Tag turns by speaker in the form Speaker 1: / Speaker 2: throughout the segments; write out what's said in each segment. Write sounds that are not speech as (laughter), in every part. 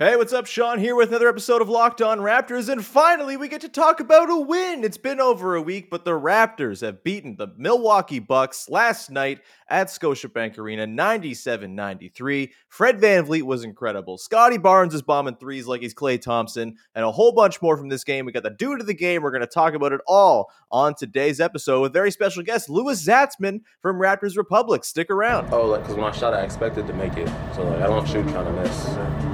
Speaker 1: Hey, what's up? Sean here with another episode of Locked On Raptors, and finally we get to talk about a win. It's been over a week, but the Raptors have beaten the Milwaukee Bucks last night at Scotiabank Arena 97 93. Fred VanVleet was incredible. Scottie Barnes is bombing threes like he's Klay Thompson, and a whole bunch more from this game. We got the dude of the game. We're going to talk about it all on today's episode with very special guest Louis Zatzman from Raptors Republic. Stick around.
Speaker 2: Oh, like, because when I shot, I expected to make it. So, like, I don't shoot trying to miss.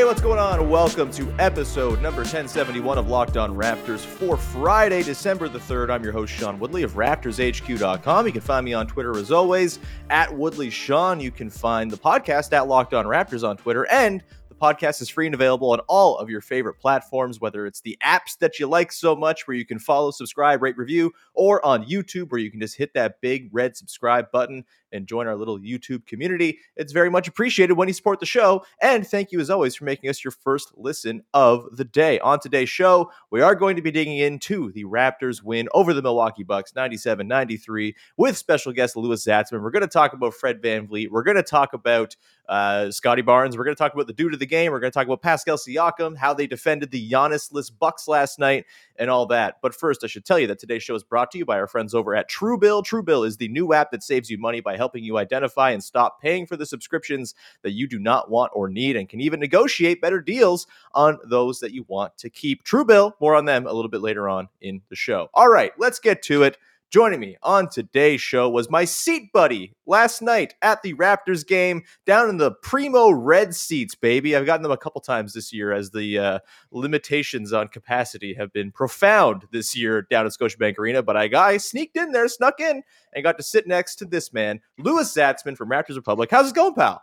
Speaker 1: Hey, what's going on? Welcome to episode number 1071 of Locked On Raptors for Friday, December the 3rd. I'm your host, Sean Woodley of RaptorsHQ.com. You can find me on Twitter as always at Woodley Sean. You can find the podcast at Locked On Raptors on Twitter. And the podcast is free and available on all of your favorite platforms, whether it's the apps that you like so much where you can follow, subscribe, rate, review, or on YouTube where you can just hit that big red subscribe button and join our little YouTube community. It's very much appreciated when you support the show. And thank you, as always, for making us your first listen of the day. On today's show, we are going to be digging into the Raptors win over the Milwaukee Bucks 97 93 with special guest Louis Zatzman. We're going to talk about Fred VanVleet. We're going to talk about uh, Scottie Barnes. We're going to talk about the dude of the game. We're going to talk about Pascal Siakam, how they defended the Giannis-less Bucks last night, and all that. But first, I should tell you that today's show is brought to you by our friends over at Truebill. Truebill is the new app that saves you money by helping you identify and stop paying for the subscriptions that you do not want or need and can even negotiate better deals on those that you want to keep. Truebill, more on them a little bit later on in the show. All right, let's get to it. Joining me on today's show was my seat buddy last night at the Raptors game down in the primo red seats, baby. I've gotten them a couple times this year as the uh, limitations on capacity have been profound this year down at Scotiabank Arena. But I, I sneaked in there, snuck in, and got to sit next to this man, Louis Zatzman from Raptors Republic. How's it going, pal?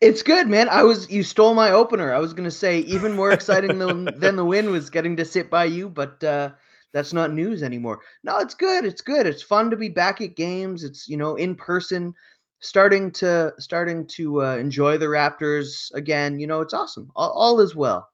Speaker 3: It's good, man. I was you stole my opener. I was gonna say even more exciting than, than the win was getting to sit by you, but uh, that's not news anymore. No, it's good. It's good. It's fun to be back at games. It's you know in person, starting to starting to uh, enjoy the Raptors again. You know, it's awesome. All, all is well.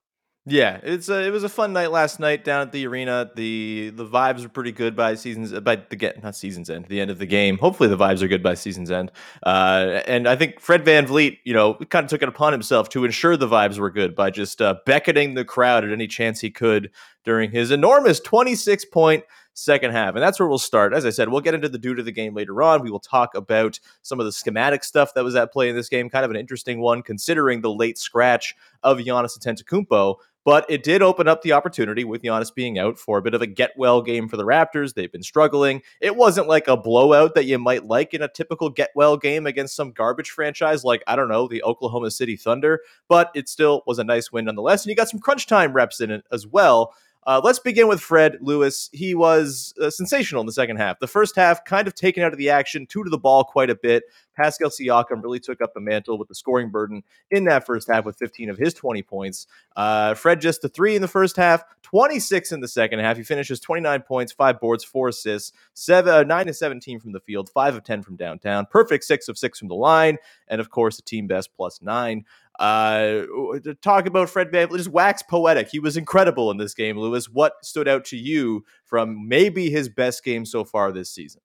Speaker 1: Yeah, it's a, it was a fun night last night down at the arena. the The vibes were pretty good by seasons by the get not seasons end, the end of the game. Hopefully, the vibes are good by seasons end. Uh, and I think Fred VanVleet, you know, kind of took it upon himself to ensure the vibes were good by just uh, beckoning the crowd at any chance he could during his enormous twenty six point second half. And that's where we'll start. As I said, we'll get into the dude of the game later on. We will talk about some of the schematic stuff that was at play in this game. Kind of an interesting one, considering the late scratch of Giannis Antetokounmpo. But it did open up the opportunity with Giannis being out for a bit of a get well game for the Raptors. They've been struggling. It wasn't like a blowout that you might like in a typical get well game against some garbage franchise like, I don't know, the Oklahoma City Thunder, but it still was a nice win nonetheless. And you got some crunch time reps in it as well. Uh, let's begin with Fred Louis. He was uh, sensational in the second half. The first half, kind of taken out of the action, two to the ball quite a bit. Pascal Siakam really took up the mantle with the scoring burden in that first half with 15 of his 20 points. Uh, Fred just the three in the first half, 26 in the second half. He finishes 29 points, five boards, four assists, seven, uh, nine to 17 from the field, five of 10 from downtown, perfect six of six from the line, and of course a team best plus nine. Uh, to talk about Fred VanVleet, just wax poetic. He was incredible in this game, Louis. What stood out to you from maybe his best game so far this season?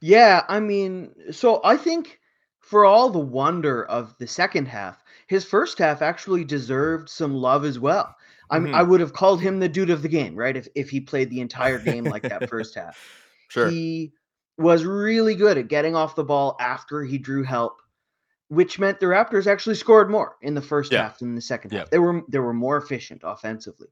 Speaker 3: Yeah, I mean, so I think for all the wonder of the second half, his first half actually deserved some love as well. I mean,
Speaker 1: Mhm.
Speaker 3: I would have called him the dude of the game, right? If if he played the entire game like that first (laughs) half.
Speaker 1: Sure.
Speaker 3: He was really good at getting off the ball after he drew help, which meant the Raptors actually scored more in the first
Speaker 1: Yeah.
Speaker 3: half than in the second
Speaker 1: Yeah.
Speaker 3: half. They were they were more efficient offensively.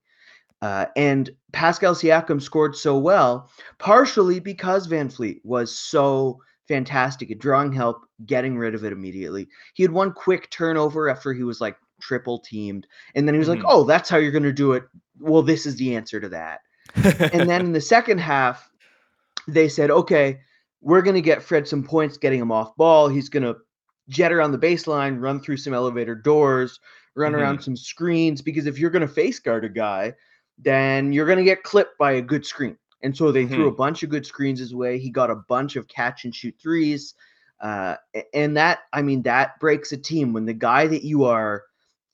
Speaker 3: Uh, and Pascal Siakam scored so well, partially because VanVleet was so fantastic at drawing help, getting rid of it immediately. He had one quick turnover after he was like triple teamed, and then he was
Speaker 1: Mhm.
Speaker 3: like, "Oh, that's how you're going to do it." Well, this is the answer to that. and then in the second half, they said, okay, we're going to get Fred some points getting him off ball. He's going to jet around the baseline, run through some elevator doors, run around some screens. Because if you're going to face guard a guy, then you're going to get clipped by a good screen. And so they threw a bunch of good screens his way. He got a bunch of catch and shoot threes. Uh, and that, I mean, that breaks a team when the guy that you are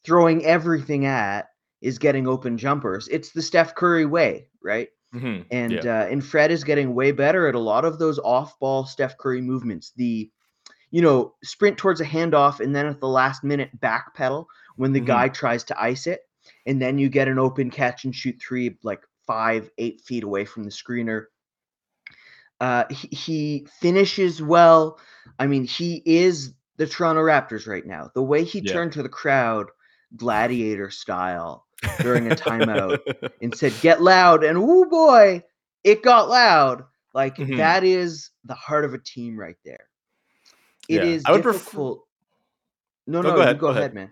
Speaker 3: throwing everything at is getting open jumpers. It's the Steph Curry way, right?
Speaker 1: Mhm.
Speaker 3: And
Speaker 1: Yeah.
Speaker 3: uh, and Fred is getting way better at a lot of those off-ball Steph Curry movements. The you know sprint towards a handoff and then at the last minute backpedal when the
Speaker 1: Mhm.
Speaker 3: guy tries to ice it, and then you get an open catch and shoot three like five eight feet away from the screener. Uh, he, he finishes well. I mean, he is the Toronto Raptors right now. The way he
Speaker 1: Yeah.
Speaker 3: turned to the crowd, gladiator style, during a timeout (laughs) and said, "Get loud!" And oh boy, it got loud. Like
Speaker 1: Mhm.
Speaker 3: that is the heart of a team right there. It
Speaker 1: Yeah,
Speaker 3: is
Speaker 1: I would prefer-
Speaker 3: no,
Speaker 1: No,
Speaker 3: no,
Speaker 1: go ahead,
Speaker 3: go,
Speaker 1: go
Speaker 3: ahead,
Speaker 1: ahead.
Speaker 3: man.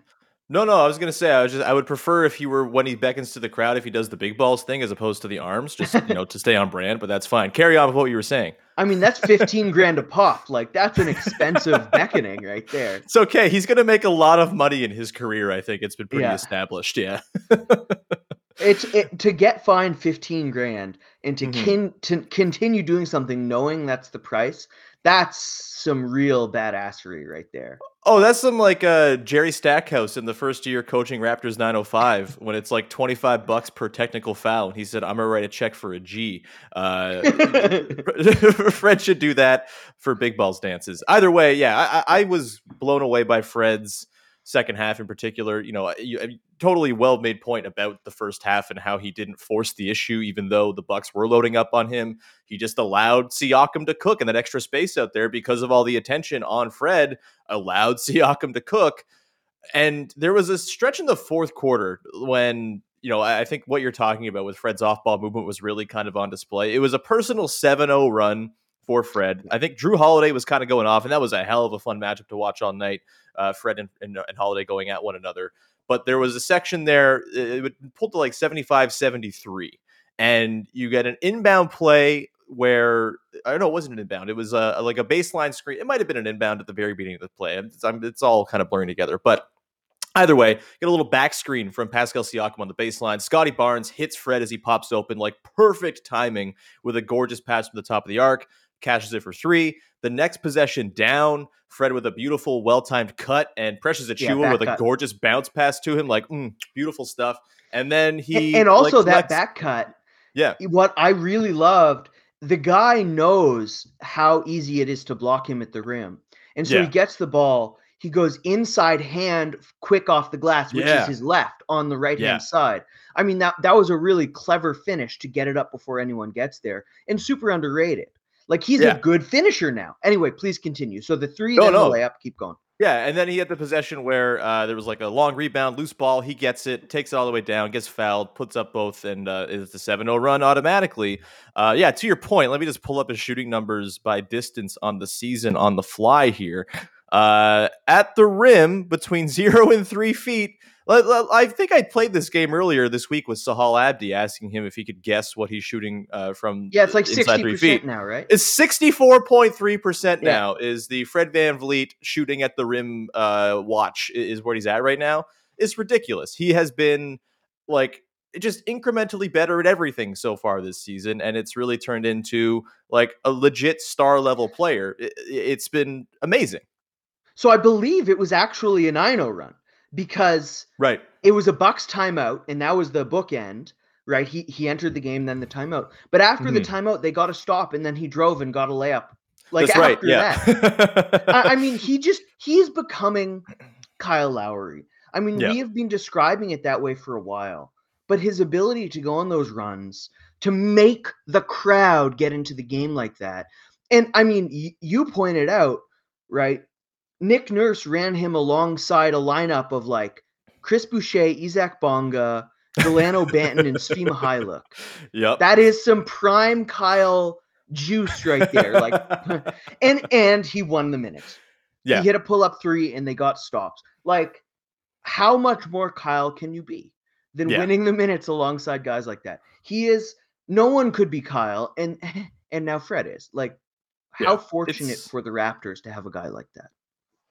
Speaker 1: No, no, I was gonna say I was just I would prefer if he were when he beckons to the crowd if he does the big balls thing as opposed to the arms, just you know (laughs) to stay on brand. But that's fine. Carry on with what you were saying.
Speaker 3: I mean, that's fifteen grand a pop. Like that's an expensive beckoning right there.
Speaker 1: It's okay. He's gonna make a lot of money in his career. I think it's been pretty
Speaker 3: Yeah.
Speaker 1: established. Yeah.
Speaker 3: It's it, to get fined fifteen grand and to
Speaker 1: Mhm.
Speaker 3: kin, to continue doing something knowing that's the price. That's some real badassery right there.
Speaker 1: Oh, that's some like uh, Jerry Stackhouse in the first year coaching Raptors 905 when it's like 25 bucks per technical foul. And he said, I'm going to write a check for a G. Uh, (laughs) Fred should do that for big balls dances. Either way, yeah, I, I I was blown away by Fred's second half in particular. You know, you, totally well made point about the first half and how he didn't force the issue, even though the Bucks were loading up on him. He just allowed Siakam to cook in that extra space out there because of all the attention on Fred. Allowed (laughs) Siakam to cook, and there was a stretch in the fourth quarter when you know, I I think what you're talking about with Fred's off ball movement was really kind of on display. It was a personal 7 0 run for Fred. I think Jrue Holiday was kind of going off, and that was a hell of a fun matchup to watch all night. Uh, Fred and, and, and Holiday going at one another. But there was a section there, it would pull to like 75 73, and you get an inbound play where I don't know, it wasn't an inbound. It was a, like a baseline screen. It might have been an inbound at the very beginning of the play. It's, it's all kind of blurring together, but Either way, get a little back screen from Pascal Siakam on the baseline. Scottie Barnes hits Fred as he pops open, like perfect timing with a gorgeous pass from the top of the arc, cashes it for three. The next possession down, Fred with a beautiful, well timed cut, and Precious
Speaker 3: Yeah,
Speaker 1: Achiuwa
Speaker 3: back
Speaker 1: with a gorgeous bounce pass to him. Like, mm, beautiful stuff. And then he.
Speaker 3: and also
Speaker 1: like,
Speaker 3: that
Speaker 1: collects-
Speaker 3: back cut.
Speaker 1: Yeah.
Speaker 3: What I really loved, the guy knows how easy it is to block him at the rim. And so
Speaker 1: Yeah.
Speaker 3: he gets the ball, he goes inside hand quick off the glass, which
Speaker 1: Yeah.
Speaker 3: is his left on the right
Speaker 1: Yeah.
Speaker 3: hand side. I mean that that was a really clever finish to get it up before anyone gets there and super underrated. Like he's
Speaker 1: Yeah.
Speaker 3: a good finisher now. Anyway, please continue. So the three,
Speaker 1: No, no.
Speaker 3: the layup, keep going.
Speaker 1: Yeah, and then he had the possession where uh, there was like a long rebound, loose ball. He gets it, takes it all the way down, gets fouled, puts up both, and uh, it's a 7 0 run automatically. Uh, yeah, to your point, let me just pull up his shooting numbers by distance on the season on the fly here. Uh, at the rim, between (laughs) zero and three feet. I think I played this game earlier this week with Sahal Abdi, asking him if he could guess what he's shooting uh, from
Speaker 3: Yeah, it's like sixty percent now, right?
Speaker 1: It's sixty four point three percent now. Is the Fred VanVleet shooting at the rim uh, watch is where he's at right now? It's ridiculous. He has been like just incrementally better at everything so far this season, and it's really turned into like a legit star level player. I- i- it's been amazing.
Speaker 3: So I believe it was actually a 9-0 run because
Speaker 1: Right.
Speaker 3: it was a Bucks timeout, and that was the bookend, right? He he entered the game, then the timeout. But after the
Speaker 1: Mhm.
Speaker 3: timeout, they got a stop, and then he drove and got a layup. Like
Speaker 1: That's right.
Speaker 3: after
Speaker 1: Yeah.
Speaker 3: that, (laughs) I, I mean, he just he's becoming Kyle Lowry. I mean,
Speaker 1: Yeah.
Speaker 3: we have been describing it that way for a while, but his ability to go on those runs to make the crowd get into the game like that, and I mean, y- you pointed out, right? Nick Nurse ran him alongside a lineup of like Chris Boucher, Isaac Bonga, Delano Banton, and Svi Mykhailiuk.
Speaker 1: yep.
Speaker 3: That is some prime Kyle juice right there. Like, (laughs) and and he won the minutes.
Speaker 1: Yeah.
Speaker 3: He hit a pull up three, and they got stops. Like, how much more Kyle can you be than
Speaker 1: Yeah.
Speaker 3: winning the minutes alongside guys like that? He is. No one could be Kyle, and (laughs) and now Fred is. Like, how
Speaker 1: Yeah,
Speaker 3: fortunate for the Raptors to have a guy like that.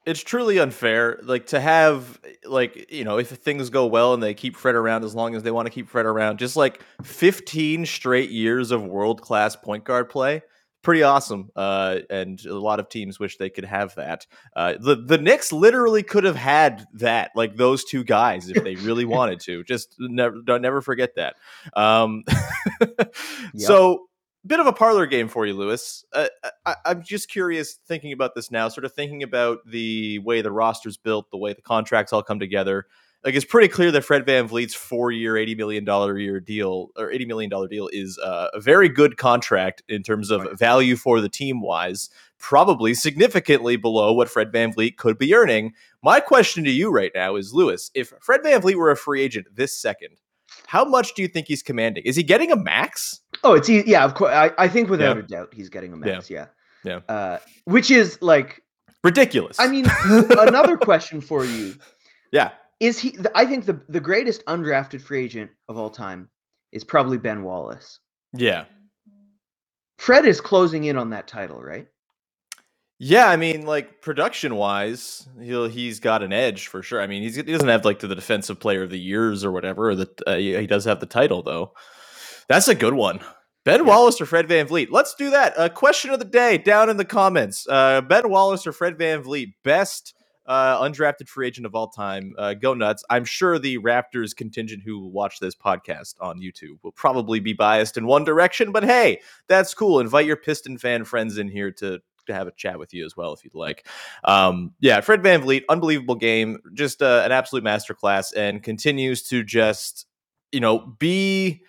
Speaker 1: It's truly unfair. Like to have like you know if things go well and they keep Fred around as long as they want to keep Fred around, just like 15 straight years of world class point guard play. Pretty awesome, uh, and a lot of teams wish they could have that. Uh, the the Knicks literally could have had that, like those two guys, if they really (laughs) wanted to. Just never, don't never forget that. Um, (laughs) So bit of a parlor game for you, Louis. Uh, I, I'm just curious, thinking about this now, sort of thinking about the way the roster's built, the way the contracts all come together. Like it's pretty clear that Fred VanVleet's four-year, eighty million dollar a year deal or eighty million dollar deal is uh, a very good contract in terms of
Speaker 3: Right.
Speaker 1: value for the team wise. Probably significantly below what Fred VanVleet could be earning. My question to you right now is, Louis, if Fred VanVleet were a free agent this second, how much do you think he's commanding? Is he getting a max?
Speaker 3: Oh, it's e- yeah, of course. I, I think without
Speaker 1: Yeah.
Speaker 3: a doubt he's getting a
Speaker 1: Yeah.
Speaker 3: max. Yeah.
Speaker 1: Yeah.
Speaker 3: Uh, which is like,
Speaker 1: Ridiculous.
Speaker 3: I mean, (laughs) another question for you
Speaker 1: yeah.
Speaker 3: is he? I think the the greatest undrafted free agent of all time is probably Ben Wallace.
Speaker 1: Yeah.
Speaker 3: Fred is closing in on that title, right?
Speaker 1: Yeah, I mean, like production wise, he'll he's got an edge for sure. I mean, he's, he doesn't have like the defensive player of the years or whatever. Or the uh, he does have the title though. That's a good one. Ben Wallace or Fred VanVleet? Let's do that. Uh, question of the day down in the comments. Uh, ben Wallace or Fred VanVleet? Best uh, undrafted free agent of all time. Uh, go nuts. I'm sure the Raptors contingent who watch this podcast on YouTube will probably be biased in one direction, but hey, that's cool. Invite your Piston fan friends in here to to have a chat with you as well if you'd like. Um, yeah, Fred VanVleet, unbelievable game, just uh, an absolute masterclass, and continues to just you know be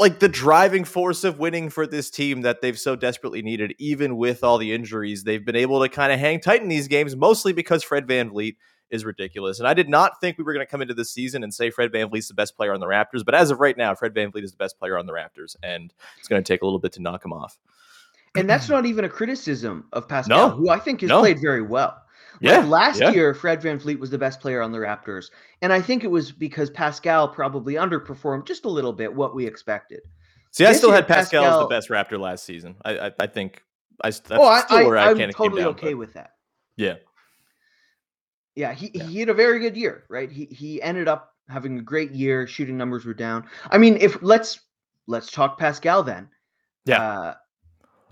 Speaker 1: like the driving force of winning for this team that they've so desperately needed, even with all the injuries. They've been able to kind of hang tight in these games, mostly because Fred VanVleet is ridiculous. And I did not think we were going to come into this season and say Fred VanVleet's the best player on the Raptors, but as of right now, Fred VanVleet is the best player on the Raptors, and it's going to take a little bit to knock him off.
Speaker 3: And that's not even a criticism of Pascal,
Speaker 1: No.
Speaker 3: who I think has
Speaker 1: No.
Speaker 3: played very well. Like,
Speaker 1: Yeah,
Speaker 3: last
Speaker 1: yeah.
Speaker 3: year, Fred VanVleet was the best player on the Raptors. And I think it was because Pascal probably underperformed just a little bit what we expected.
Speaker 1: See, I still
Speaker 3: year,
Speaker 1: had Pascal, as the best Raptor last season. I I, I think I that's
Speaker 3: oh, I,
Speaker 1: still where I,
Speaker 3: I, I'm
Speaker 1: can't
Speaker 3: totally
Speaker 1: down,
Speaker 3: okay
Speaker 1: but-
Speaker 3: with that.
Speaker 1: Yeah,
Speaker 3: Yeah, he,
Speaker 1: Yeah.
Speaker 3: he had a very good year, right? He he ended up having a great year. Shooting numbers were down. I mean, if let's let's talk Pascal then.
Speaker 1: Yeah.
Speaker 3: Uh,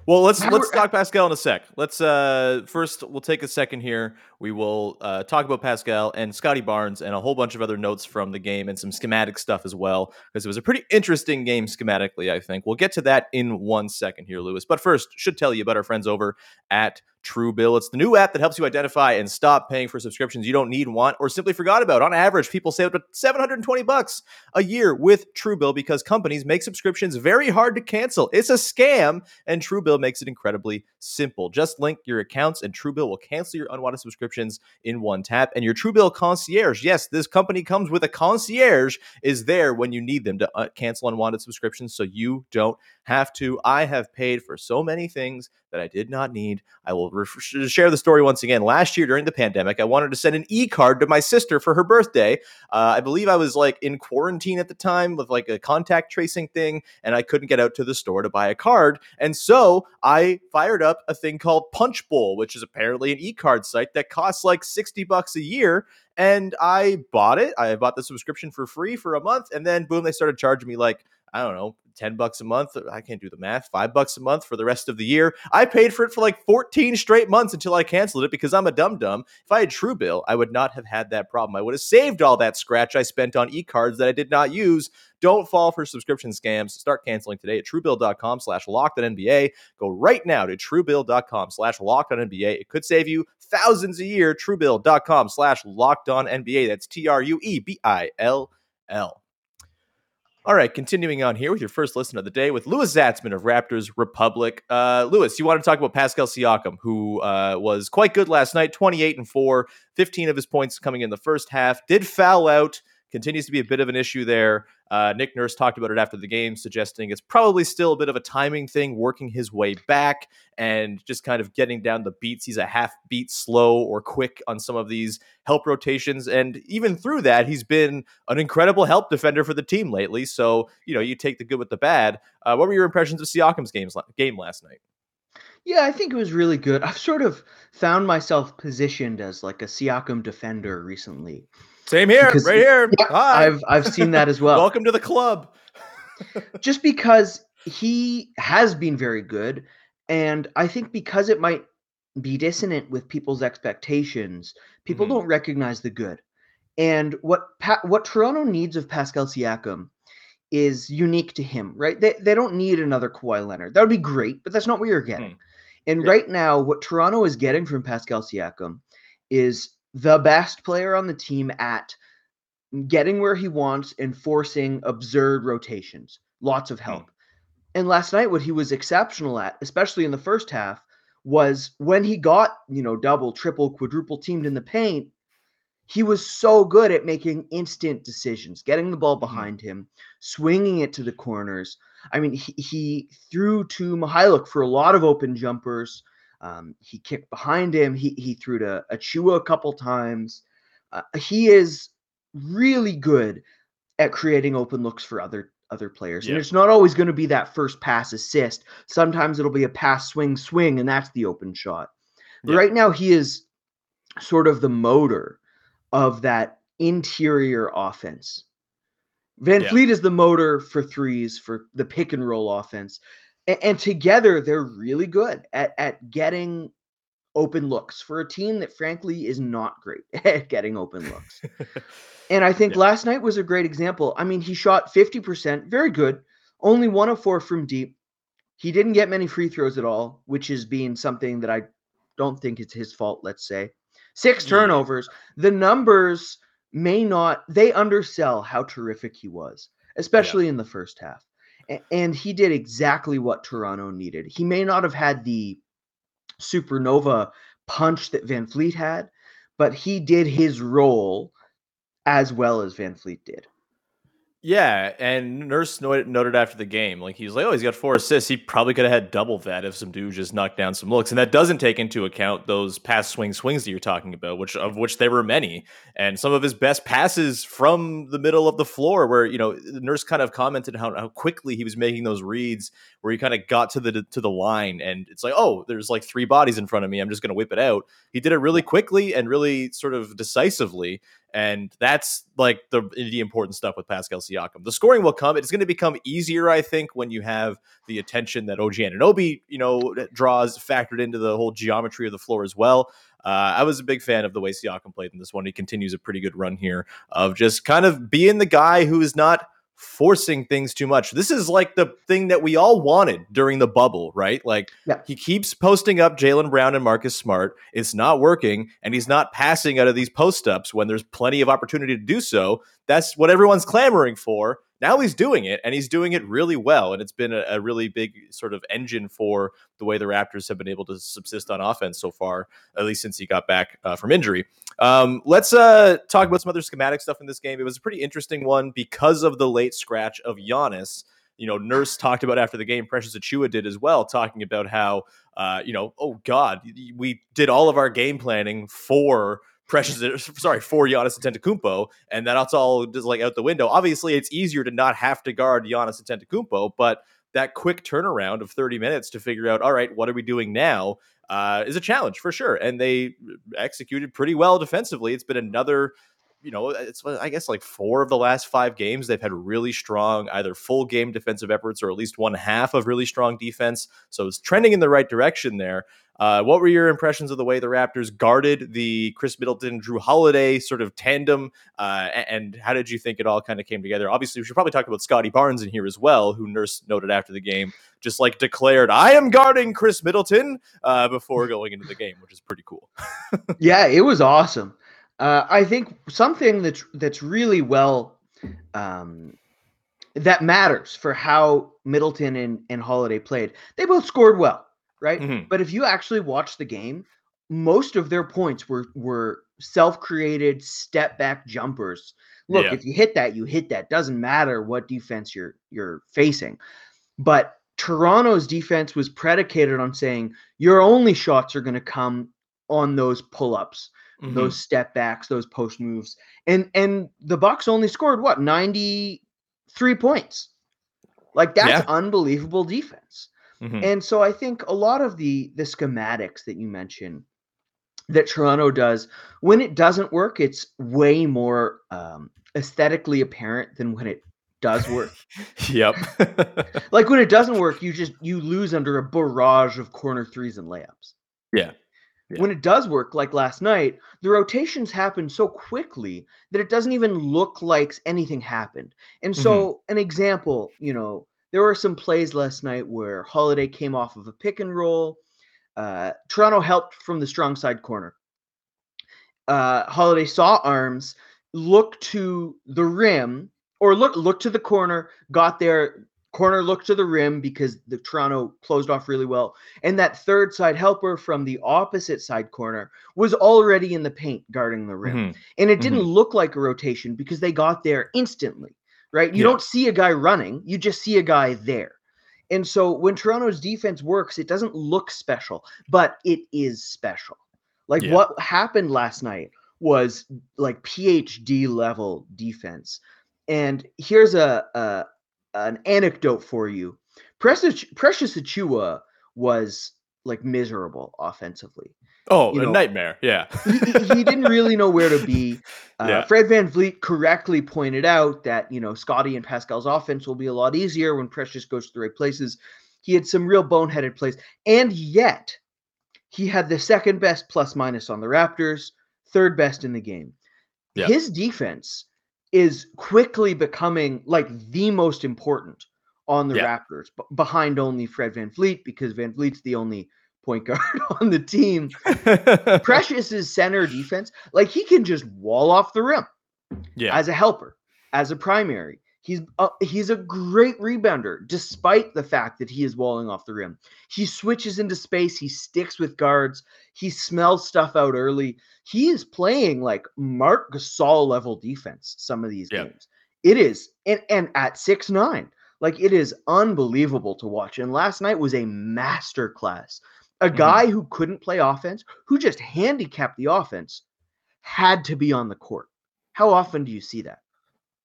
Speaker 1: Well, let's
Speaker 3: How
Speaker 1: let's talk Pascal in a sec. Let's uh first we'll take a second here. We will uh talk about Pascal and Scottie Barnes and a whole bunch of other notes from the game and some schematic stuff as well because it was a pretty interesting game schematically, I think. We'll get to that in one second here, Louis. But first, should tell you about our friends over at Truebill. It's the new app that helps you identify and stop paying for subscriptions you don't need, want, or simply forgot about. On average, people save up to 720 bucks a year with Truebill because companies make subscriptions very hard to cancel. It's a scam, and Truebill makes it incredibly simple. Just link your accounts, and Truebill will cancel your unwanted subscriptions in one tap. And your Truebill concierge, yes, this company comes with a concierge, is there when you need them to uh, cancel unwanted subscriptions so you don't have to. I have paid for so many things that I did not need. I will ref- share the story once again. Last year during the pandemic, I wanted to send an e card to my sister for her birthday. Uh, I believe I was like in quarantine at the time with like a contact tracing thing, and I couldn't get out to the store to buy a card. And so I fired up a thing called Punchbowl, which is apparently an e card site that costs like 60 bucks a year. And I bought it. I bought the subscription for free for a month. And then, boom, they started charging me like, I don't know, 10 bucks a month. Uh, I can't do the math. Five bucks a month for the rest of the year. I paid for it for like 14 straight months until I canceled it because I'm a dum dum. If I had Truebill, I would not have had that problem. I would have saved all that scratch I spent on e cards that I did not use. Don't fall for subscription scams. Start canceling today at truebill.com slash locked.nba. Go right now to truebill.com slash locked.nba. It could save you thousands a year. Truebill.com slash locked on NBA. That's T R U E B I L L. All right, continuing on here with your first listen of the day with Louis Zatzman of Raptors Republic. Uh, Louis, you want to talk about Pascal Siakam, who uh, was quite good last night 28 and 4, 15 of his points coming in the first half, did foul out, continues to be a bit of an issue there. Uh, Nick Nurse talked about it after the game, suggesting it's probably still a bit of a timing thing, working his way back and just kind of getting down the beats. He's a half beat slow or quick on some of these help rotations. And even through that, he's been an incredible help defender for the team lately. So, you know, you take the good with the bad. Uh, what were your impressions of Siakam's games, game last night?
Speaker 3: Yeah, I think it was really good. I've sort of found myself positioned as like a Siakam defender recently.
Speaker 1: Same here,
Speaker 3: Because-
Speaker 1: right here.
Speaker 3: Yeah,
Speaker 1: Hi.
Speaker 3: I've I've seen that as well. (laughs)
Speaker 1: Welcome to the club. (laughs)
Speaker 3: just because he has been very good and i think because it might be dissonant with people's expectations people
Speaker 1: Mhm.
Speaker 3: don't recognize the good and what pa- what toronto needs of pascal siakam is unique to him right they, they don't need another Kawhi leonard that would be great but that's not what you're getting and
Speaker 1: Yeah.
Speaker 3: right now what toronto is getting from pascal siakam is the best player on the team at getting where he wants and forcing absurd rotations. Lots of hmm. help. And last night, what he was exceptional at, especially in the first half, was when he got, you know, double, triple, quadruple teamed in the paint, he was so good at making instant decisions, getting the ball hmm. behind him, swinging it to the corners. I mean, he, he threw to Mykhailiuk for a lot of open jumpers. Um, he kicked behind him. He, he threw to Achiuwa a couple times. Uh, he is really good at creating open looks for other other players. And it's not always going to be that first pass assist. Sometimes it'll be a pass swing swing and that's the open shot. Right now he is sort of the motor of that interior offense. Van
Speaker 1: Yeah.
Speaker 3: Fleet is the motor for threes for the pick and roll offense. A- And, together they're really good at, at getting open looks for a team that frankly is not great (laughs) at getting open looks. (laughs) And I think
Speaker 1: Yeah.
Speaker 3: last night was a great example. I mean, he shot 50%, very good, only one of four from deep. He didn't get many free throws at all, which is being something that I don't think it's his fault, let's say. Six
Speaker 1: Yeah.
Speaker 3: turnovers. The numbers may not, they undersell how terrific he was, especially in the first half. And he did exactly what Toronto needed. He may not have had the supernova punch that VanVleet had, but he did his role as well as VanVleet did.
Speaker 1: Yeah, and Nurse noted, noted after the game, like he's like, "Oh, he's got four assists. He probably could have had double that if some dude just knocked down some looks." And that doesn't take into account those pass swing swings that you're talking about, which of which there were many, and some of his best passes from the middle of the floor, where you know Nurse kind of commented how how quickly he was making those reads, where he kind of got to the to the line, and it's like, "Oh, there's like three bodies in front of me. I'm just going to whip it out." He did it really quickly and really sort of decisively. And that's like the the important stuff with Pascal Siakam. The scoring will come. It's going to become easier, I think, when you have the attention that OG Anunoby, you know, draws factored into the whole geometry of the floor as well. Uh, I was a big fan of the way Siakam played in this one. He continues a pretty good run here of just kind of being the guy who is not forcing things too much. This is like the thing that we all wanted during the bubble, right? Like
Speaker 3: Yeah.
Speaker 1: he keeps posting up Jaylen Brown and Marcus Smart. It's not working, and he's not passing out of these post ups when there's plenty of opportunity to do so. That's what everyone's clamoring for. Now he's doing it, and he's doing it really well. And it's been a, a really big sort of engine for the way the Raptors have been able to subsist on offense so far, at least since he got back uh, from injury. Um, let's uh, talk about some other schematic stuff in this game. It was a pretty interesting one because of the late scratch of Giannis. You know, Nurse talked about after the game. Precious Achiuwa did as well, talking about how, uh, you know, oh God, we did all of our game planning for Precious, sorry, for Giannis Antetokounmpo, and that's all just like out the window. Obviously, it's easier to not have to guard Giannis Antetokounmpo, but that quick turnaround of 30 minutes to figure out, all right, what are we doing now, uh, is a challenge for sure. And they executed pretty well defensively. It's been another, you know, it's I guess like four of the last five games they've had really strong either full game defensive efforts or at least one half of really strong defense. So it's trending in the right direction there. Uh, what were your impressions of the way the Raptors guarded the Khris Middleton Jrue Holiday sort of tandem? Uh, and how did you think it all kind of came together? Obviously, we should probably talk about Scottie Barnes in here as well, who Nurse noted after the game, just like declared, I am guarding Khris Middleton uh, before going into the game, which is pretty cool. (laughs)
Speaker 3: Yeah, it was awesome. Uh, I think something that's that's really well um, that matters for how Middleton and, and Holiday played. They both scored well, right?
Speaker 1: Mhm.
Speaker 3: But if you actually watch the game, most of their points were were self-created step back jumpers. Look,
Speaker 1: Yeah.
Speaker 3: if you hit that, you hit that. Doesn't matter what defense you're you're facing. But Toronto's defense was predicated on saying your only shots are going to come on those pull-ups,
Speaker 1: Mhm.
Speaker 3: those step backs, those post moves. And and the Bucks only scored what? 93 points. Like that's
Speaker 1: Yeah.
Speaker 3: unbelievable defense.
Speaker 1: Mhm.
Speaker 3: And so I think a lot of the the schematics that you mentioned that Toronto does, when it doesn't work, it's way more um, aesthetically apparent than when it does work. (laughs)
Speaker 1: yep.
Speaker 3: like when it doesn't work, you just you lose under a barrage of corner threes and layups.
Speaker 1: Yeah. Yeah.
Speaker 3: When it does work, like last night, the rotations happen so quickly that it doesn't even look like anything happened. And
Speaker 1: Mm-hmm.
Speaker 3: so, an example, you know, there were some plays last night where Holiday came off of a pick and roll. Uh, Toronto helped from the strong side corner. Uh, Holiday saw arms, looked to the rim, or look look to the corner, got there. Corner looked to the rim because the Toronto closed off really well, and that third side helper from the opposite side corner was already in the paint guarding the rim,
Speaker 1: Mhm.
Speaker 3: and it didn't look like a rotation because they got there instantly. Right? You
Speaker 1: Yeah.
Speaker 3: don't see a guy running; you just see a guy there. And so when Toronto's defense works, it doesn't look special, but it is special. Like
Speaker 1: Yeah.
Speaker 3: what happened last night was like PhD level defense. And here's a, a an anecdote for you. Precious Precious Achiuwa was like miserable offensively.
Speaker 1: Oh,
Speaker 3: You
Speaker 1: a
Speaker 3: know,
Speaker 1: nightmare. Yeah.
Speaker 3: He, he- didn't really know where to be. (laughs) Uh,
Speaker 1: Yeah.
Speaker 3: Fred VanVleet correctly pointed out that you know Scottie and Pascal's offense will be a lot easier when Precious goes to the right places. He had some real boneheaded plays, and yet he had the second best plus minus on the Raptors, third best in the game.
Speaker 1: Yeah.
Speaker 3: His defense is quickly becoming like the most important on the
Speaker 1: Yeah.
Speaker 3: Raptors, b- behind only Fred VanVleet because VanVleet's the only point guard (laughs) on the team. (laughs) Precious's center defense, like he can just wall off the rim
Speaker 1: yeah.
Speaker 3: as a helper, as a primary. He's uh, he's a great rebounder, despite the fact that he is walling off the rim. He switches into space. He sticks with guards. He smells stuff out early. He is playing like Marc Gasol level defense. Some of these
Speaker 1: Yeah.
Speaker 3: games, it is, and and at six nine, like it is unbelievable to watch. And last night was a master class. A
Speaker 1: Mhm.
Speaker 3: guy who couldn't play offense, who just handicapped the offense, had to be on the court. How often do you see that?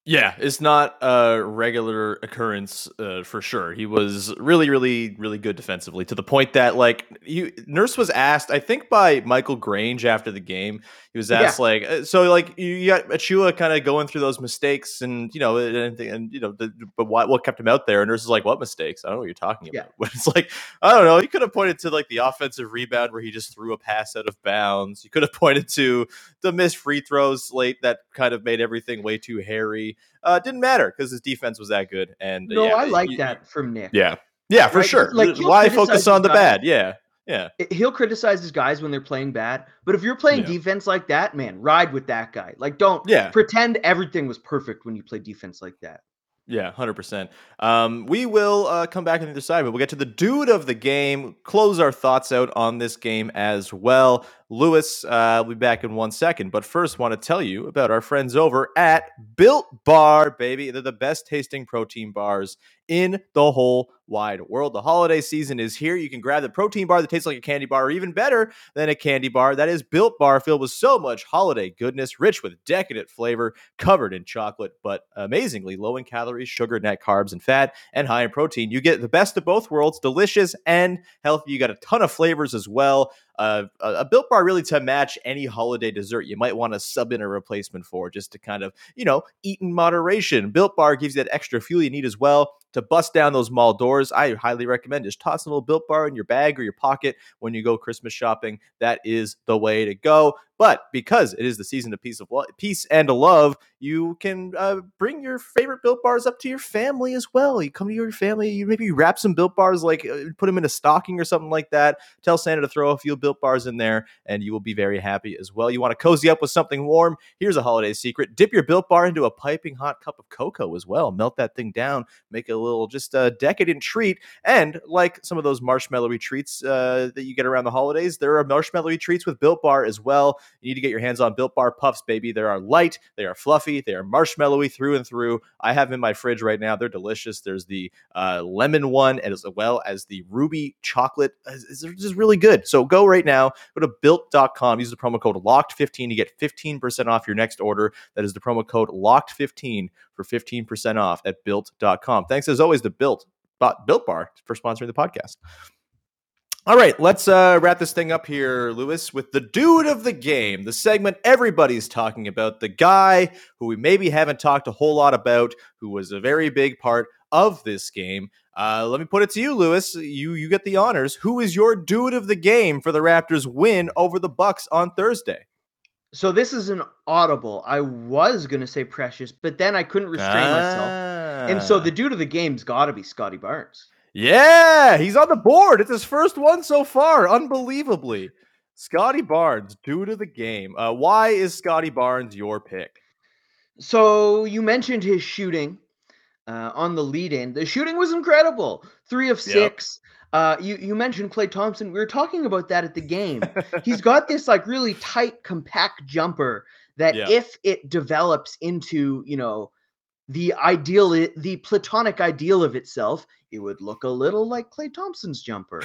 Speaker 1: Yeah, it's not a regular occurrence uh, for sure. He was really, really, really good defensively to the point that like you, Nurse was asked, I think by Michael Grange after the game, he was asked like, uh, so like you, got Achiuwa kind of going through those mistakes and you know and, and you know the, but what what kept him out there? And Nurse is like, what mistakes? I don't know what you're talking
Speaker 3: Yeah.
Speaker 1: about. But (laughs) it's like I don't know. You could have pointed to like the offensive rebound where he just threw a pass out of bounds. You could have (laughs) pointed to the missed free throws late that kind of made everything way too hairy. Uh, didn't matter because his defense was that good. And uh,
Speaker 3: No,
Speaker 1: yeah,
Speaker 3: I like
Speaker 1: you-
Speaker 3: that from Nick.
Speaker 1: Yeah, yeah, for
Speaker 3: Right,
Speaker 1: sure.
Speaker 3: like,
Speaker 1: Why focus on the bad? Yeah, yeah,
Speaker 3: He'll criticize his guys when they're playing bad, but if you're playing
Speaker 1: Yeah.
Speaker 3: defense like that, man, ride with that guy. Like, don't
Speaker 1: yeah.
Speaker 3: pretend everything was perfect when you play defense like that.
Speaker 1: Yeah, hundred percent. Um, we will uh, come back on the other side, but we'll get to the dude of the game. Close our thoughts out on this game as well. Louis, uh, will be back in one second, but first, want to tell you about our friends over at Built Bar, baby. They're the best tasting protein bars in the whole wide world. The holiday season is here. You can grab the protein bar that tastes like a candy bar, or even better than a candy bar. That is Built Bar, filled with so much holiday goodness, rich with decadent flavor, covered in chocolate, but amazingly low in calories, sugar, net carbs, and fat, and high in protein. You get the best of both worlds, delicious and healthy. You got a ton of flavors as well. Uh, a, built bar really to match any holiday dessert you might want to sub in a replacement for just to kind of you know eat in moderation. Built bar gives you that extra fuel you need as well to bust down those mall doors. I highly recommend just toss a little built bar in your bag or your pocket when you go christmas shopping. That is the way to go but because it is the season of peace of lo- peace and love you can uh, bring your favorite built bars up to your family as well you come to your family you maybe wrap some built bars like uh, put them in a stocking or something like that tell Santa to throw a few built bars in there, and you will be very happy as well. You want to cozy up with something warm? Here's a holiday secret dip your built bar into a piping hot cup of cocoa as well. Melt that thing down, make a little just a decadent treat. And like some of those marshmallowy treats uh, that you get around the holidays, there are marshmallowy treats with built bar as well. You need to get your hands on built bar puffs, baby. They are light, they are fluffy, they are marshmallowy through and through. I have them in my fridge right now. They're delicious. There's the uh, lemon one as well as the ruby chocolate. It's it's just really good. So go right now, go to built.com, use the promo code locked15 to get 15% off your next order. That is the promo code locked15 for 15% off at built.com. Thanks as always to Built Built Bar for sponsoring the podcast. All right, let's uh, wrap this thing up here, Louis, with the dude of the game, the segment everybody's talking about, the guy who we maybe haven't talked a whole lot about, who was a very big part of this game. Uh, let me put it to you, Louis. You you get the honors. Who is your dude of the game for the Raptors' win over the Bucks on Thursday?
Speaker 3: So this is an audible. I was gonna say Precious, but then I couldn't restrain myself, and so the
Speaker 1: Ah.
Speaker 3: dude of the game's got to be Scottie Barnes.
Speaker 1: Yeah, he's on the board. It's his first one so far, unbelievably. Scottie Barnes, due to the game. Uh, why is Scottie Barnes your pick?
Speaker 3: So you mentioned his shooting uh, on the lead in. The shooting was incredible. Three of
Speaker 1: Yep.
Speaker 3: six. Uh, you you mentioned Klay Thompson. We were talking about that at the game. (laughs) He's got this like really tight, compact jumper that
Speaker 1: Yeah.
Speaker 3: if it develops into you know the ideal, the platonic ideal of itself, it would look a little like Klay Thompson's jumper.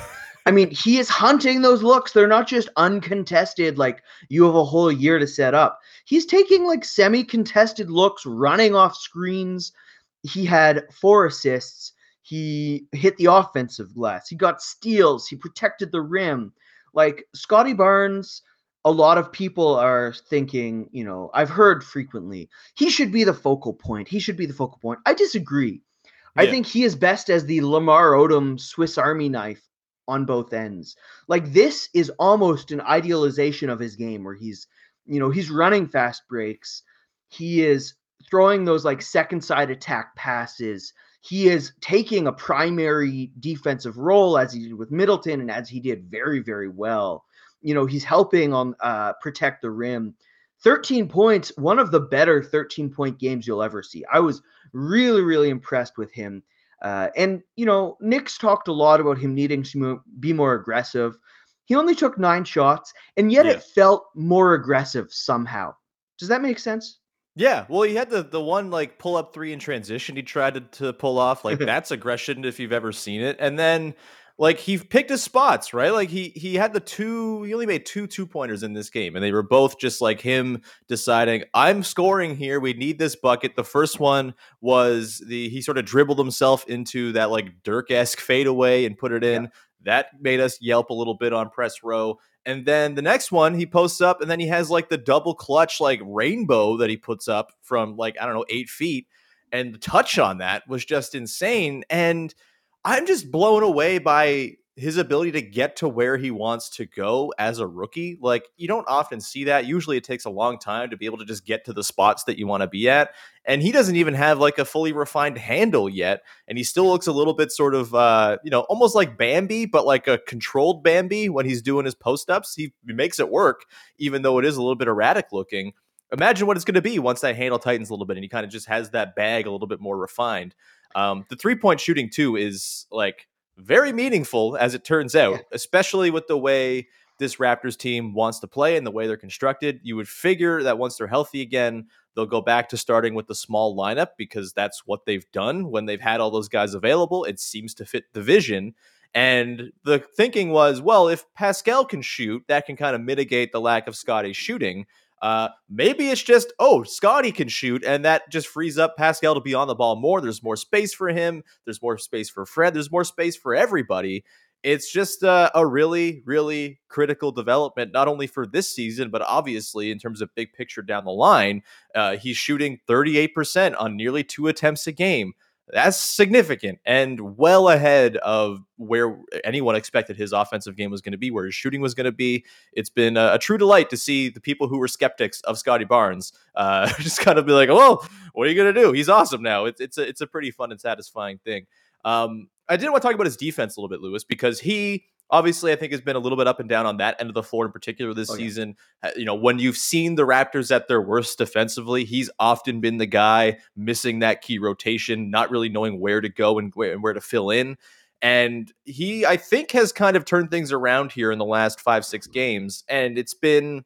Speaker 3: I mean, he is hunting those looks. They're not just uncontested, like you have a whole year to set up. He's taking like semi contested looks, running off screens. He had four assists. He hit the offensive glass. He got steals. He protected the rim. Like Scottie Barnes, a lot of people are thinking, you know, I've heard frequently, he should be the focal point. He should be the focal point. I disagree. I think he is best as the Lamar Odom Swiss Army knife on both ends. Like this is almost an idealization of his game where he's, you know, he's running fast breaks. He is throwing those like second side attack passes. He is taking a primary defensive role as he did with Middleton and as he did very, very well. You know, he's helping on uh, protect the rim. 13 points, one of the better 13 point games you'll ever see. I was really, really impressed with him. Uh, and, you know, Nick's talked a lot about him needing to be more aggressive. He only took nine shots, and yet
Speaker 1: Yeah.
Speaker 3: it felt more aggressive somehow. Does that make sense?
Speaker 1: Yeah, well, he had the the one like pull up three in transition he tried to, to pull off. Like (laughs) that's aggression if you've ever seen it. And then like he picked his spots, right? Like he he had the two. He only made two two pointers in this game, and they were both just like him deciding, "I'm scoring here. We need this bucket." The first one was the he sort of dribbled himself into that like Dirk esque fadeaway and put it in. That made us yelp a little bit on press row. And then the next one, he posts up, and then he has like the double clutch, like rainbow that he puts up from like, I don't know, eight feet. And the touch on that was just insane. And I'm just blown away by his ability to get to where he wants to go as a rookie. Like, you don't often see that. Usually it takes a long time to be able to just get to the spots that you want to be at. And he doesn't even have like a fully refined handle yet. And he still looks a little bit sort of, uh, you know, almost like Bambi, but like a controlled Bambi when he's doing his post ups. He, he makes it work, even though it is a little bit erratic looking. Imagine what it's going to be once that handle tightens a little bit and he kind of just has that bag a little bit more refined. Um, the three point shooting, too, is like very meaningful as it turns out,
Speaker 3: Yeah.
Speaker 1: especially with the way this Raptors team wants to play and the way they're constructed. You would figure that once they're healthy again, they'll go back to starting with the small lineup because that's what they've done when they've had all those guys available. It seems to fit the vision. And the thinking was, well, if Pascal can shoot, that can kind of mitigate the lack of Scottie shooting. Uh, maybe it's just, oh, Scottie can shoot, and that just frees up Pascal to be on the ball more. There's more space for him. There's more space for Fred. There's more space for everybody. It's just uh, a really, really critical development, not only for this season, but obviously in terms of big picture down the line. Uh, he's shooting 38% on nearly two attempts a game. That's significant and well ahead of where anyone expected his offensive game was going to be, where his shooting was going to be. It's been a, a true delight to see the people who were skeptics of Scottie Barnes uh, (laughs) just kind of be like, "Well, what are you going to do? He's awesome now." It's it's a it's a pretty fun and satisfying thing. Um, I did want to talk about his defense a little bit, Louis, because he obviously I think has been a little bit up and down on that end of the floor in particular this
Speaker 3: Oh, yeah.
Speaker 1: season. You know, when you've seen the Raptors at their worst defensively, he's often been the guy missing that key rotation, not really knowing where to go and where, and where to fill in. And he, I think, has kind of turned things around here in the last five, six games. And it's been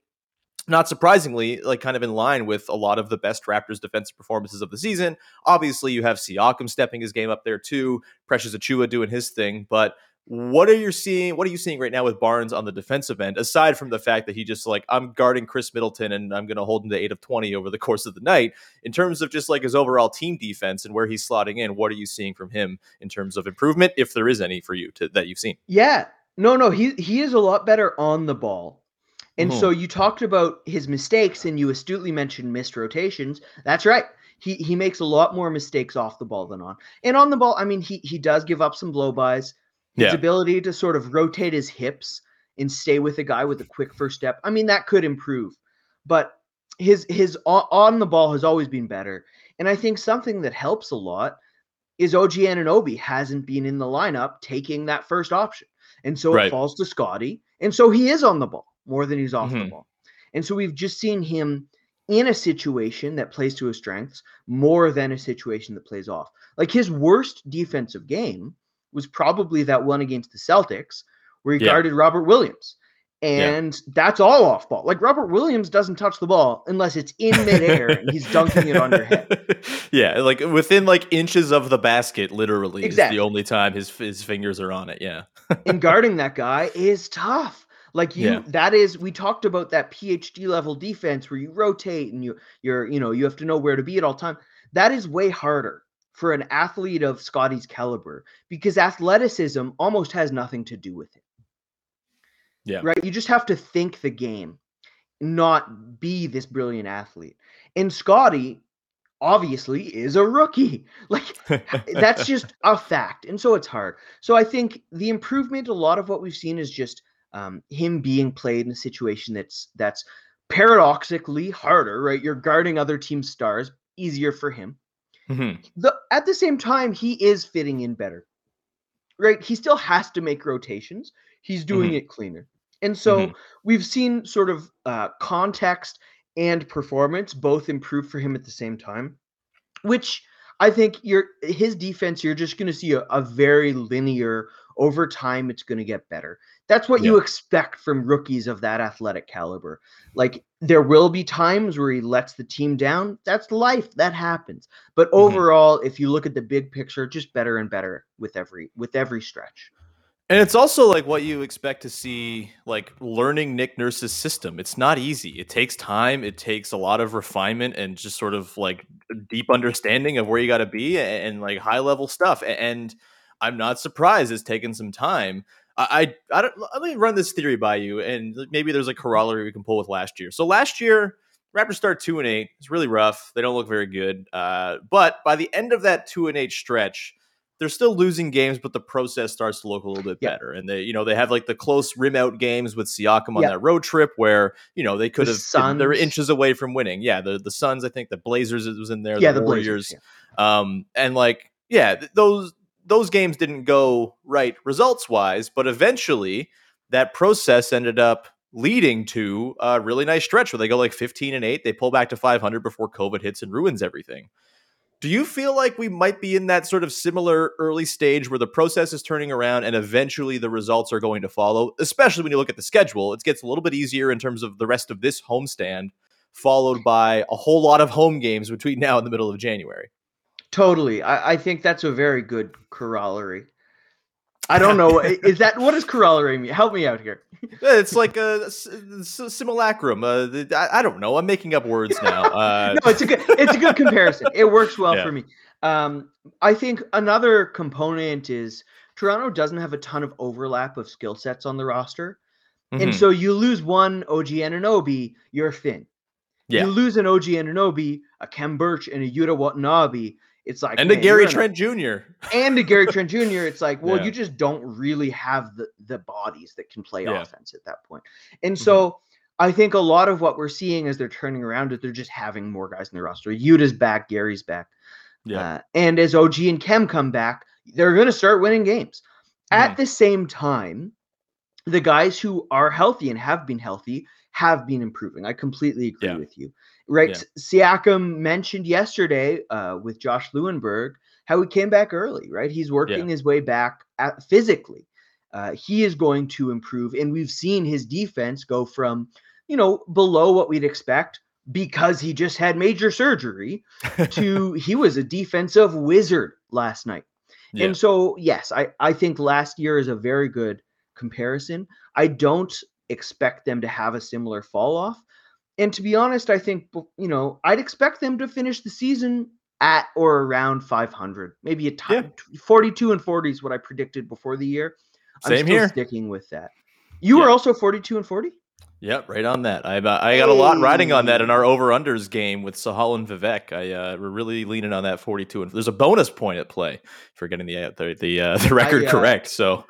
Speaker 1: not surprisingly, like kind of in line with a lot of the best Raptors defensive performances of the season. Obviously, you have Siakam stepping his game up there too, Precious Achiuwa doing his thing, but What are you seeing? What are you seeing right now with Barnes on the defensive end? Aside from the fact that he just like I'm guarding Khris Middleton and I'm going to hold him to eight of twenty over the course of the night. In terms of just like his overall team defense and where he's slotting in, what are you seeing from him in terms of improvement, if there is any for you to, that you've seen?
Speaker 3: Yeah, no, no, he he is a lot better on the ball. And
Speaker 1: Mhm.
Speaker 3: so you talked about his mistakes and you astutely mentioned missed rotations. That's right. He he makes a lot more mistakes off the ball than on. And on the ball, I mean, he he does give up some blow-bys. His
Speaker 1: Yeah.
Speaker 3: ability to sort of rotate his hips and stay with a guy with a quick first step. I mean, that could improve. But his his on the ball has always been better. And I think something that helps a lot is OG Anunoby hasn't been in the lineup taking that first option. And so
Speaker 1: Right.
Speaker 3: it falls to Scottie. And so he is on the ball more than he's off the
Speaker 1: Mhm.
Speaker 3: ball. And so we've just seen him in a situation that plays to his strengths more than a situation that plays off. Like his worst defensive game was probably that one against the Celtics where he
Speaker 1: Yeah.
Speaker 3: guarded Robert Williams.
Speaker 1: Yeah.
Speaker 3: And that's all off ball. Like Robert Williams doesn't touch the ball unless it's in midair and he's dunking it on your head. (laughs)
Speaker 1: yeah, like within like inches of the basket, literally
Speaker 3: Exactly.
Speaker 1: is the only time his his fingers are on it. Yeah. (laughs)
Speaker 3: and guarding that guy is tough. Like you,
Speaker 1: Yeah.
Speaker 3: that is we talked about that PhD level defense where you rotate and you you're you know you have to know where to be at all time. That is way harder for an athlete of Scottie's caliber because athleticism almost has nothing to do with it.
Speaker 1: Yeah.
Speaker 3: Right? You just have to think the game, not be this brilliant athlete. And Scottie obviously is a rookie. (laughs) Like (laughs) that's just a fact and so it's hard so i think the improvement a lot of what we've seen is just um, him being played in a situation that's that's paradoxically harder right you're guarding other team stars easier for him
Speaker 1: Mhm.
Speaker 3: the at the same time he is fitting in better right? He still has to make rotations. He's doing it cleaner. And so
Speaker 1: Mhm.
Speaker 3: we've seen sort of uh, context and performance both improve for him at the same time which i think you're his defense you're just going to see a, a very linear over time it's going to get better that's what you expect from rookies of that athletic caliber like there will be times where he lets the team down that's life that happens but
Speaker 1: Mhm.
Speaker 3: overall if you look at the big picture just better and better with every with every stretch
Speaker 1: And it's also like what you expect to see, like learning Nick Nurse's system. It's not easy. It takes time. It takes a lot of refinement and just sort of like deep understanding of where you got to be and, and, like high level stuff. And I'm not surprised it's taken some time. I, I, I don't, let me run this theory by you, and maybe there's a corollary we can pull with last year. So last year, Raptors start two and eight. It's really rough. They don't look very good. Uh, but by the end of that two and eight stretch, they're still losing games, but the process starts to look a little bit
Speaker 3: Yeah.
Speaker 1: better. And they, you know, they have like the close rim out games with Siakam on
Speaker 3: Yeah.
Speaker 1: that road trip where, you know, they could
Speaker 3: The
Speaker 1: have been, they were
Speaker 3: Suns.
Speaker 1: inches away from winning. Yeah, the the Suns, I think the Blazers was in there,
Speaker 3: yeah
Speaker 1: the,
Speaker 3: the
Speaker 1: Warriors.
Speaker 3: Blazers, yeah.
Speaker 1: Um, and like, yeah, th- those those games didn't go right results wise, but eventually that process ended up leading to a really nice stretch where they go like 15 and 8. They pull back to 500 before COVID hits and ruins everything. Do you feel like we might be in that sort of similar early stage where the process is turning around and eventually the results are going to follow? Especially when you look at the schedule, it gets a little bit easier in terms of the rest of this homestand, followed by a whole lot of home games between (laughs) now and the middle of January.
Speaker 3: Totally. I, I think that's a very good corollary. I don't know. Is that what does corollary mean? Help me out here. (laughs)
Speaker 1: It's like a simulacrum. Uh, I, I don't know. I'm making up words now. (laughs) Uh,
Speaker 3: no, it's a good it's a good comparison. It works well
Speaker 1: Yeah.
Speaker 3: for me. Um, I think another component is Toronto doesn't have a ton of overlap of skill sets on the roster. And
Speaker 1: mhm.
Speaker 3: so you lose one OG Anunoby, you're thin.
Speaker 1: Yeah.
Speaker 3: You lose an OG Anunoby, a Khem Birch, and a Yuta Watanabe. It's like
Speaker 1: and a
Speaker 3: man,
Speaker 1: Gary
Speaker 3: you're a-
Speaker 1: Trent Jr.
Speaker 3: and a Gary Trent Jr. It's like, well, (laughs)
Speaker 1: Yeah.
Speaker 3: you just don't really have the the bodies that can play
Speaker 1: Yeah.
Speaker 3: offense at that point. And
Speaker 1: Mhm.
Speaker 3: so I think a lot of what we're seeing as they're turning around is they're just having more guys in the roster. Yuta's back, Gary's back.
Speaker 1: Yeah.
Speaker 3: Uh, and as OG and Khem come back, they're going to start winning games.
Speaker 1: Mm-hmm.
Speaker 3: At the same time, the guys who are healthy and have been healthy have been improving. I completely agree
Speaker 1: Yeah.
Speaker 3: with you. Right.
Speaker 1: Yeah.
Speaker 3: Siakam mentioned yesterday uh, with Josh Lewenberg how he came back early, right? He's working his way back at, physically. Uh, he is going to improve. And we've seen his defense go from, you know, below what we'd expect because he just had major surgery (laughs) to he was a defensive wizard last night.
Speaker 1: Yeah.
Speaker 3: And so, yes, I, I think last year is a very good comparison. I don't expect them to have a similar fall off. And to be honest, I think, you know, I'd expect them to finish the season at or around 500, maybe a
Speaker 1: Yeah.
Speaker 3: time 42 and 40 is what I predicted before the year. I'm
Speaker 1: Same
Speaker 3: still
Speaker 1: here.
Speaker 3: sticking with that. You were
Speaker 1: Yeah.
Speaker 3: also 42 and 40?
Speaker 1: Yep, right on that. I uh, I got a lot riding on that in our over unders game with Sahal and Vivek. I uh, we're really leaning on that forty two, and there's a bonus point at play for getting the uh, the the, uh, (laughs) the record
Speaker 3: uh,
Speaker 1: correct. So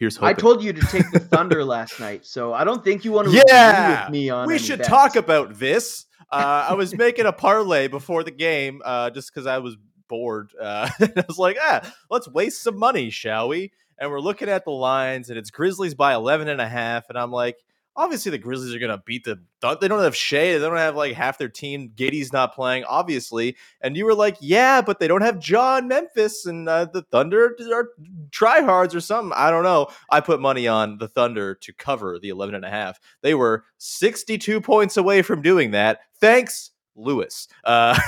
Speaker 1: here's hoping.
Speaker 3: I told you to take the (laughs) Thunder last night, so I don't think you want to
Speaker 1: yeah,
Speaker 3: agree with me on
Speaker 1: we should
Speaker 3: bets.
Speaker 1: talk about this. (laughs) Uh, I was making a parlay before the game, uh, just because I was bored. Uh, (laughs) I was like, ah, let's waste some money, shall we? And we're looking at the lines, and it's Grizzlies by 11 and a half, and I'm like, obviously the Grizzlies are gonna beat the. They don't have Shai. They don't have like half their team. Giddey's not playing, obviously. And you were like, yeah, but they don't have John Memphis and uh, the Thunder are tryhards or something. I don't know. I put money on the Thunder to cover the 11 and a half. They were 62 points away from doing that. Thanks, Louis. Uh,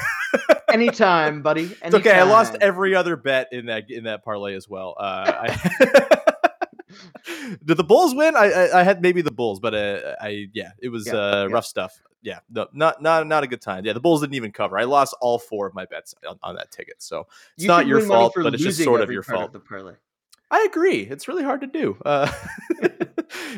Speaker 3: Anytime, buddy. Anytime. (laughs)
Speaker 1: it's okay. I lost every other bet in that in that parlay as well. Uh, I, (laughs) (laughs) (laughs) did the Bulls win? I, I I had maybe the Bulls, but uh, I yeah, it was
Speaker 3: Yeah,
Speaker 1: uh,
Speaker 3: yeah.
Speaker 1: rough stuff. Yeah, no, not not not a good time. Yeah, the Bulls didn't even cover. I lost all four of my bets on, on that ticket, so it's
Speaker 3: You
Speaker 1: not your fault, but it's just sort of your fault.
Speaker 3: the parlay.
Speaker 1: I agree. It's really hard to do. Uh, (laughs)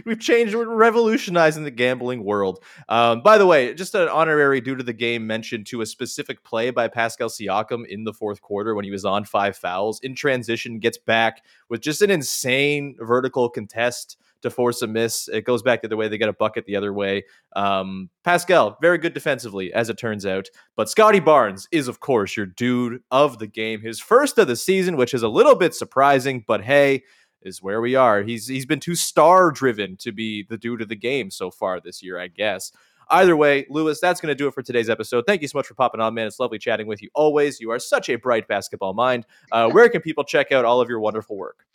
Speaker 1: we've changed, we're revolutionizing the gambling world. Um, by the way, just an honorary due to the game mention to a specific play by Pascal Siakam in the fourth quarter when he was on five fouls in transition, gets back with just an insane vertical contest to force a miss. It goes back the other way. They get a bucket the other way. Um, Pascal, very good defensively, as it turns out. But Scottie Barnes is, of course, your dude of the game. His first of the season, which is a little bit surprising, but hey, is where we are. He's he's been too star driven to be the dude of the game so far this year, I guess. Either way, Louis, that's going to do it for today's episode. Thank you so much for popping on, man. It's lovely chatting with you always. You are such a bright basketball mind. Uh, (laughs) where can people check out all of your wonderful work?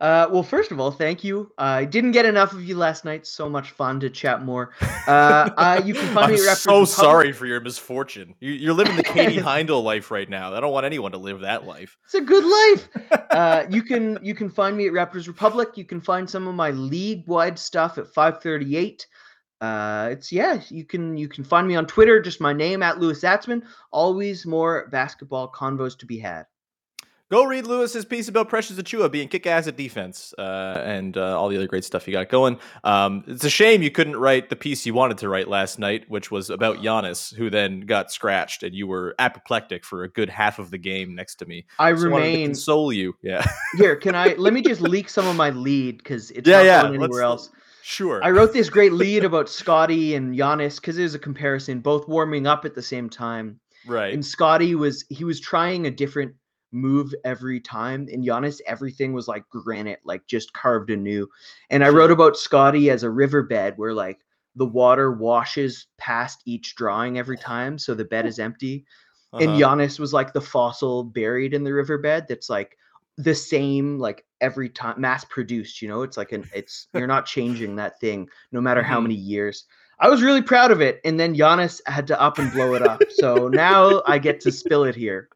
Speaker 3: Uh, well, first of all, thank you. I didn't get enough of you last night. So much fun to chat more. Uh, uh, you can find (laughs)
Speaker 1: I'm
Speaker 3: me at Raptors
Speaker 1: so
Speaker 3: Republic.
Speaker 1: sorry for your misfortune. You, you're living the Katie (laughs) Heindel life right now. I don't want anyone to live that life.
Speaker 3: It's a good life. (laughs) uh, you can you can find me at Raptors Republic. You can find some of my league wide stuff at 538. Uh, it's yeah. You can you can find me on Twitter. Just my name at Louis Zatzman. Always more basketball convos to be had.
Speaker 1: Go read Louis's piece about Precious Achiuwa being kick ass at defense uh, and uh, all the other great stuff you got going. Um, it's a shame you couldn't write the piece you wanted to write last night, which was about Giannis, who then got scratched, and you were apoplectic for a good half of the game next to me.
Speaker 3: I
Speaker 1: So I wanted to console you. Yeah, (laughs)
Speaker 3: here. Can I let me just leak some of my lead because it's
Speaker 1: Yeah,
Speaker 3: not
Speaker 1: yeah,
Speaker 3: going anywhere else.
Speaker 1: sure.
Speaker 3: I wrote this great lead about Scottie and Giannis because there's a comparison, both warming up at the same time.
Speaker 1: right.
Speaker 3: And Scottie was he was trying a different move every time. And Giannis, everything was like granite, like just carved anew. And I wrote about Scottie as a riverbed where like the water washes past each drawing every time, so the bed is empty. And
Speaker 1: Uh-huh.
Speaker 3: Giannis was like the fossil buried in the riverbed that's like the same like every time mass produced you know it's like an it's (laughs) you're not changing that thing no matter how
Speaker 1: Mhm.
Speaker 3: many years i was really proud of it and then Giannis had to up and blow it up so now i get to spill it here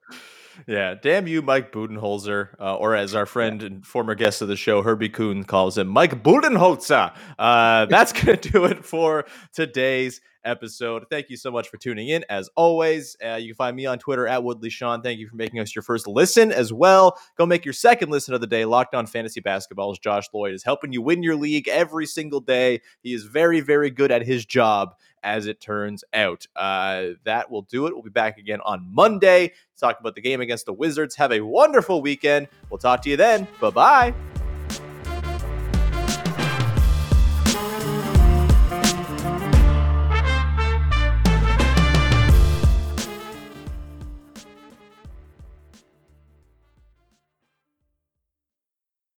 Speaker 1: Yeah, damn you, Mike Budenholzer, uh, or as our (laughs) friend and former guest of the show, Herbie Kuhn, calls him, Mike Budenholzer. Uh, that's going (laughs) to do it for today's episode. Thank you so much for tuning in. As always, uh, you can find me on Twitter at Woodley Sean. Thank you for making us your first listen as well. Go make your second listen of the day. Locked on Fantasy Basketball's Josh Lloyd is helping you win your league every single day. He is very, very good at his job as it turns out. Uh, that will do it. We'll be back again on Monday to talk about the game against the Wizards. Have a wonderful weekend. We'll talk to you then. Bye bye.